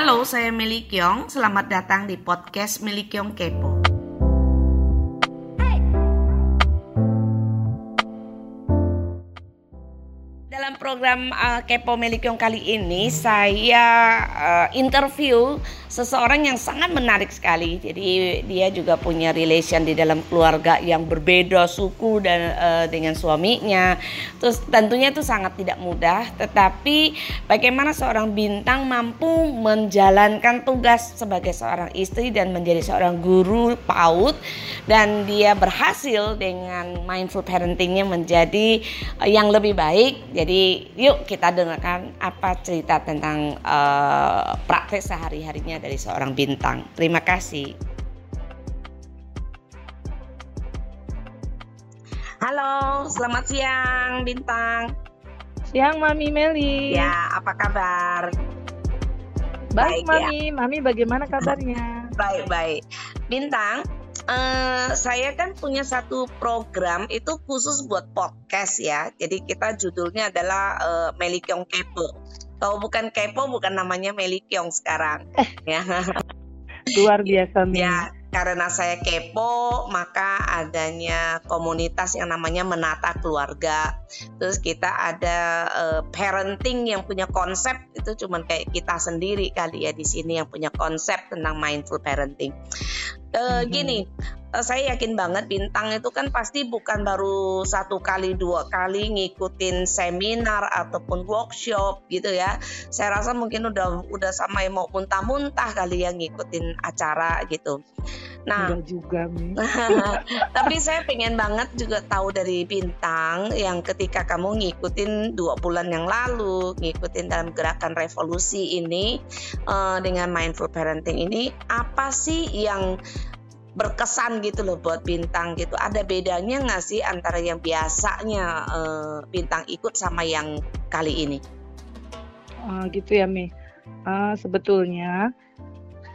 Halo, saya Meli Kyong. Selamat datang di podcast Meli Kyong Kepo. Dalam program uh, Kepo Meli Kyong kali ini, saya uh, interview seseorang yang sangat menarik sekali. Jadi dia juga punya relation di dalam keluarga yang berbeda suku dan uh, dengan suaminya. Terus tentunya itu sangat tidak mudah, tetapi bagaimana seorang bintang mampu menjalankan tugas sebagai seorang istri dan menjadi seorang guru PAUD dan dia berhasil dengan mindful parentingnya menjadi uh, yang lebih baik. Jadi yuk kita dengarkan apa cerita tentang uh, praktek sehari-harinya dari seorang bintang. Terima kasih. Halo, selamat siang bintang. Siang Mami Meli. Ya, apa kabar? Baik, baik Mami. Ya. Mami bagaimana kabarnya? baik, baik. Bintang, Uh, saya kan punya satu program itu khusus buat podcast ya. Jadi kita judulnya adalah uh, Meli Kyong Kepo. Kalau bukan kepo bukan namanya Meli Kyong sekarang. ya. Luar biasa nih. Ya, karena saya kepo maka adanya komunitas yang namanya menata keluarga. Terus kita ada uh, parenting yang punya konsep itu cuman kayak kita sendiri kali ya di sini yang punya konsep tentang mindful parenting. Uh, mm-hmm. Gini, uh, saya yakin banget bintang itu kan pasti bukan baru satu kali dua kali ngikutin seminar ataupun workshop gitu ya. Saya rasa mungkin udah udah sama yang mau muntah-muntah kali ya ngikutin acara gitu. Nah, Enggak juga, tapi saya pengen banget juga tahu dari bintang yang ketika kamu ngikutin dua bulan yang lalu, ngikutin dalam gerakan revolusi ini uh, dengan mindful parenting ini, apa sih yang berkesan gitu loh buat bintang gitu. Ada bedanya nggak sih antara yang biasanya uh, bintang ikut sama yang kali ini? Uh, gitu ya Mi. Uh, sebetulnya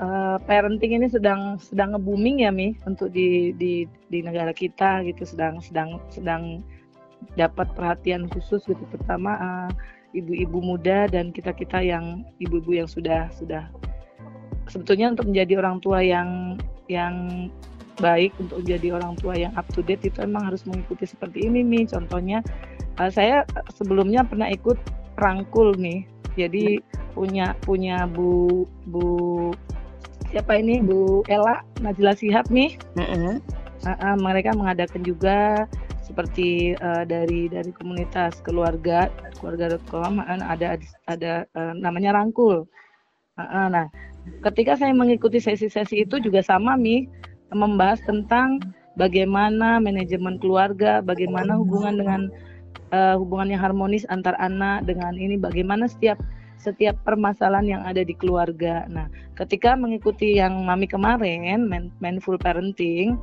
uh, parenting ini sedang sedang nge-booming ya Mi untuk di di di negara kita gitu sedang sedang sedang dapat perhatian khusus gitu pertama uh, ibu-ibu muda dan kita-kita yang ibu-ibu yang sudah sudah sebetulnya untuk menjadi orang tua yang yang baik untuk jadi orang tua yang up to date itu emang harus mengikuti seperti ini nih contohnya uh, saya sebelumnya pernah ikut rangkul nih jadi punya punya bu bu siapa ini? Bu Ella Najla Sihab nih uh -uh. Uh, uh, mereka mengadakan juga seperti uh, dari dari komunitas keluarga keluarga.com ada ada uh, namanya rangkul. Uh, uh, nah ketika saya mengikuti sesi-sesi itu juga sama Mi membahas tentang bagaimana manajemen keluarga, bagaimana hubungan dengan uh, hubungan yang harmonis antar anak dengan ini bagaimana setiap setiap permasalahan yang ada di keluarga. Nah, ketika mengikuti yang Mami kemarin mindful parenting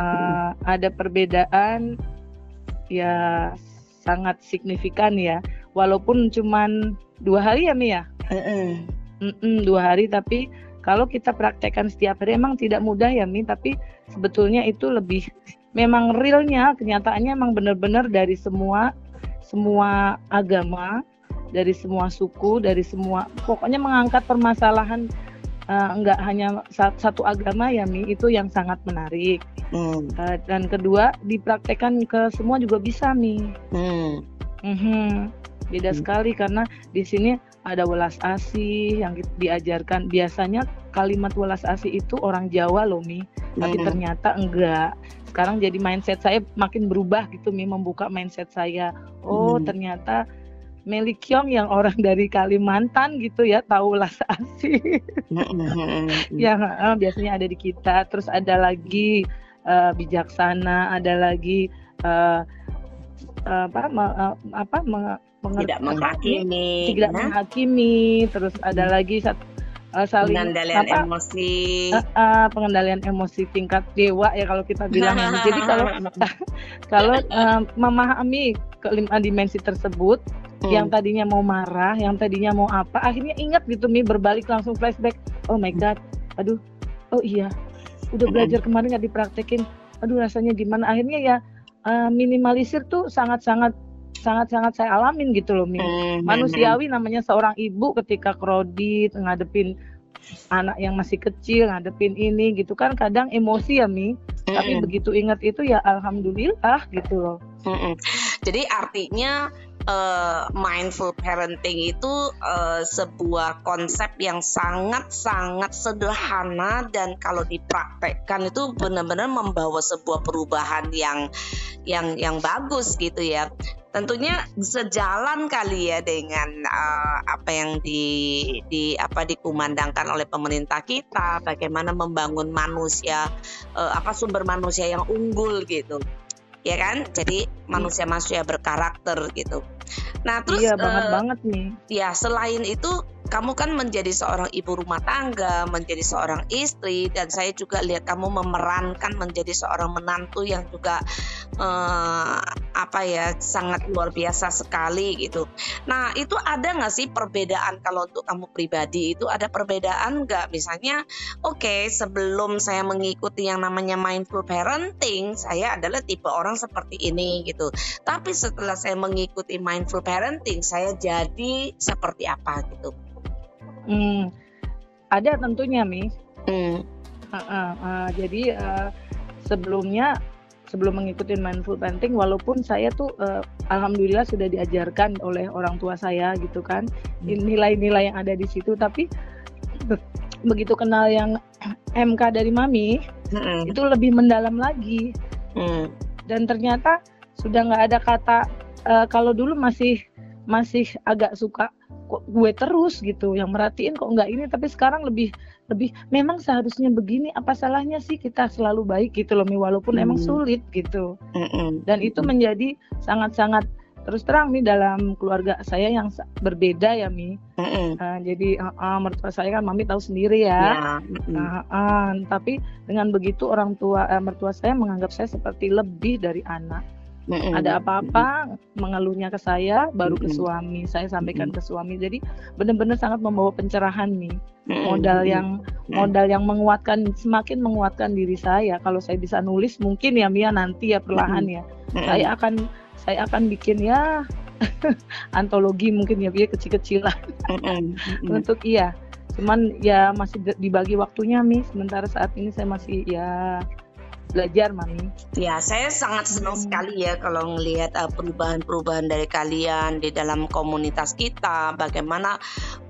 uh, ada perbedaan ya sangat signifikan ya. Walaupun cuman dua hari ya Mi ya. Uh -uh Mm-mm, dua hari tapi kalau kita praktekkan setiap hari emang tidak mudah ya Mi tapi sebetulnya itu lebih memang realnya kenyataannya emang benar-benar dari semua semua agama dari semua suku dari semua pokoknya mengangkat permasalahan uh, enggak hanya satu agama ya Mi itu yang sangat menarik mm. uh, dan kedua dipraktekkan ke semua juga bisa Mi mm. Mm-hmm. beda mm. sekali karena di sini ada welas asih yang diajarkan. Biasanya kalimat welas asih itu orang Jawa loh Mi. Tapi mm-hmm. ternyata enggak. Sekarang jadi mindset saya makin berubah gitu Mi membuka mindset saya. Oh mm-hmm. ternyata Meli Kyong yang orang dari Kalimantan gitu ya tahu welas asih. Mm-hmm. yang uh, biasanya ada di kita. Terus ada lagi uh, bijaksana. Ada lagi uh, apa uh, apa tidak menghakimi. Tidak nah. menghakimi. Terus ada lagi satu uh, saling pengendalian apa, emosi. Uh, uh, pengendalian emosi tingkat dewa ya kalau kita bilang jadi kalau kalau uh, memahami kelima dimensi tersebut hmm. yang tadinya mau marah yang tadinya mau apa akhirnya ingat gitu mi berbalik langsung flashback. Oh my god aduh oh iya udah belajar kemarin nggak dipraktekin? Aduh rasanya gimana? Akhirnya ya uh, minimalisir tuh sangat-sangat sangat-sangat saya alamin gitu loh, Mi. Mhm. Manusiawi namanya seorang ibu ketika kredit, ngadepin anak yang masih kecil, ngadepin ini gitu kan kadang emosi ya, Mi. Tapi begitu ingat itu ya alhamdulillah gitu loh. Jadi artinya eh, mindful parenting itu eh, sebuah konsep yang sangat-sangat sederhana dan kalau dipraktekkan itu benar-benar membawa sebuah perubahan yang yang yang bagus gitu ya. Tentunya sejalan kali ya dengan eh, apa yang di di apa dikumandangkan oleh pemerintah kita, bagaimana membangun manusia eh, apa sumber manusia yang unggul gitu ya kan? Jadi manusia-manusia berkarakter gitu. Nah terus Iya banget eh, banget nih. ya selain itu kamu kan menjadi seorang ibu rumah tangga, menjadi seorang istri, dan saya juga lihat kamu memerankan menjadi seorang menantu yang juga eh, apa ya sangat luar biasa sekali gitu. Nah itu ada nggak sih perbedaan kalau untuk kamu pribadi itu ada perbedaan nggak? Misalnya, oke sebelum saya mengikuti yang namanya mindful parenting, saya adalah tipe orang seperti ini gitu. Tapi setelah saya mengikuti mindful parenting, saya jadi seperti apa gitu. Hmm, ada tentunya, Mi. Hmm. Heeh, eee, jadi, eee, sebelumnya sebelum mengikuti mindful parenting walaupun saya tuh, eee, alhamdulillah sudah diajarkan oleh orang tua saya gitu kan, Hmm. nilai-nilai yang ada di situ tapi be begitu kenal yang MK dari mami, Mm-mm. itu lebih mendalam lagi Hmm. dan ternyata sudah nggak ada kata, eee, kalau dulu masih masih agak suka, "Kok gue terus?" gitu, yang merhatiin kok nggak ini, tapi sekarang lebih lebih, "Memang seharusnya begini, apa salahnya sih kita selalu baik?" gitu loh, Mi, walaupun emang Hmm. sulit gitu. Mm-mm. Dan itu menjadi sangat-sangat terus terang, Mi, dalam keluarga saya yang berbeda ya, Mi, eee, jadi heeh, mertua saya kan Mami tahu sendiri ya. Ya, mm-mm. Nah, heeh, tapi dengan begitu orang tua eee, mertua saya menganggap saya seperti lebih dari anak. Mm-mm. Ada apa-apa mengeluhnya ke saya, baru ke suami, saya sampaikan Mm-mm. ke suami. Jadi benar-benar sangat membawa pencerahan, Mi. Mm-mm. Modal yang modal yang menguatkan semakin menguatkan diri saya. Kalau saya bisa nulis mungkin ya, Mi, ya, nanti ya perlahan ya, Mm-mm. saya akan saya akan bikin ya antologi mungkin ya, Mi, kecil-kecilan untuk iya. Cuman ya masih dibagi waktunya, Mi, sementara saat ini saya masih ya belajar, Mami. Ya, saya sangat senang Mhm. sekali ya kalau ngelihat uh, perubahan-perubahan dari kalian di dalam komunitas kita, bagaimana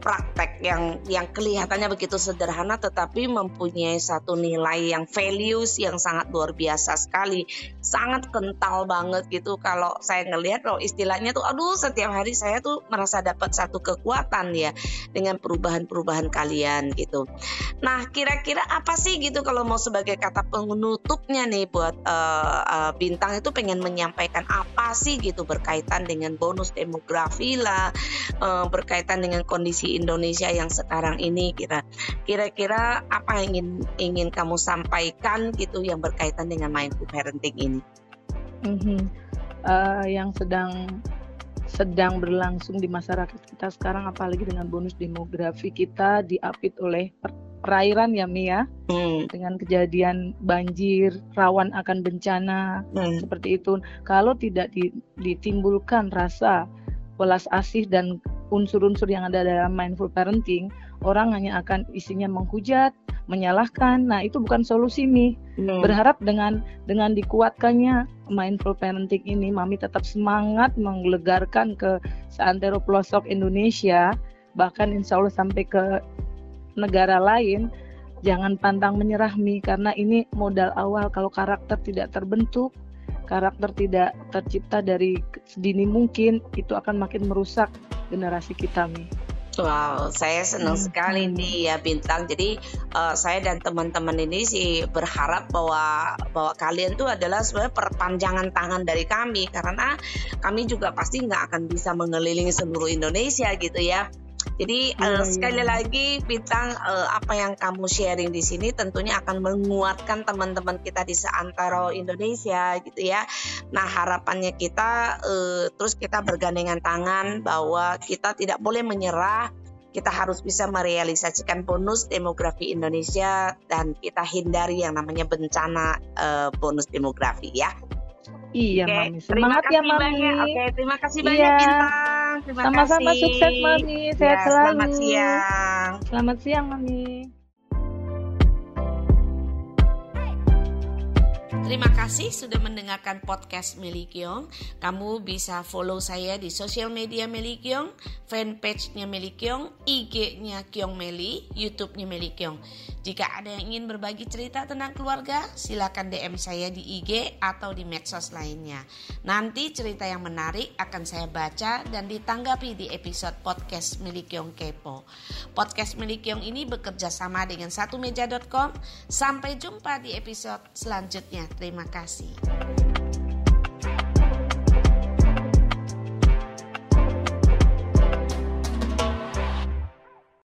praktek yang yang kelihatannya begitu sederhana tetapi mempunyai satu nilai yang values yang sangat luar biasa sekali, sangat kental banget gitu. Kalau saya ngelihat loh istilahnya tuh, aduh setiap hari saya tuh merasa dapat satu kekuatan ya dengan perubahan-perubahan kalian gitu. Nah, kira-kira apa sih gitu kalau mau sebagai kata penutupnya nih buat eh, eh, bintang itu pengen menyampaikan apa sih gitu berkaitan dengan bonus demografi lah, eh, berkaitan dengan kondisi Indonesia yang sekarang ini kira kira-kira apa yang ingin ingin kamu sampaikan gitu yang berkaitan dengan mindful parenting ini? Mhm. Eee, yang sedang sedang berlangsung di masyarakat kita sekarang apalagi dengan bonus demografi kita diapit oleh perairan ya, Mi, ya. Hmm. Dengan kejadian banjir, rawan akan bencana, Hmm. seperti itu. Kalau tidak di ditimbulkan rasa welas asih dan unsur-unsur yang ada dalam mindful parenting, orang hanya akan isinya menghujat, menyalahkan. Nah, itu bukan solusi, Mi. Hmm. Berharap dengan dengan dikuatkannya mindful parenting ini, Mami tetap semangat menggelegarkan ke seantero pelosok Indonesia, bahkan insya Allah sampai ke negara lain. Jangan pantang menyerah, Mi, karena ini modal awal. Kalau karakter tidak terbentuk, karakter tidak tercipta dari sedini mungkin, itu akan makin merusak generasi kita, Mi. Wow, saya senang Mhm. sekali nih ya Bintang. Jadi eh, saya dan teman-teman ini sih berharap bahwa bahwa kalian tuh adalah sebenarnya perpanjangan tangan dari kami karena kami juga pasti nggak akan bisa mengelilingi seluruh Indonesia gitu ya. Jadi Iya, sekali iya. lagi Bintang eh, apa yang kamu sharing di sini tentunya akan menguatkan teman-teman kita di seantero Indonesia gitu ya. Nah harapannya kita eh, terus kita bergandengan tangan bahwa kita tidak boleh menyerah. Kita harus bisa merealisasikan bonus demografi Indonesia dan kita hindari yang namanya bencana eh, bonus demografi ya. Iya, Oke, Mami. terima Semangat ya, kasih Mami. banyak. Oke, terima kasih Iya. banyak Bintang. Terima Sama-sama kasih. sukses, Mami. Sehat Ya, selalu. Selamat siang. Selamat siang, Mami. Terima kasih sudah mendengarkan podcast Meli Kyong. Kamu bisa follow saya di sosial media Meli Kyong, fanpage-nya Meli Kyong, IG-nya Kyong Meli, YouTube-nya Meli Kyong. Jika ada yang ingin berbagi cerita tentang keluarga, silakan DM saya di IG atau di medsos lainnya. Nanti cerita yang menarik akan saya baca dan ditanggapi di episode podcast Meli Kyong Kepo. Podcast Meli Kyong ini bekerja sama dengan satumeja.com. Sampai jumpa di episode selanjutnya. Terima kasih.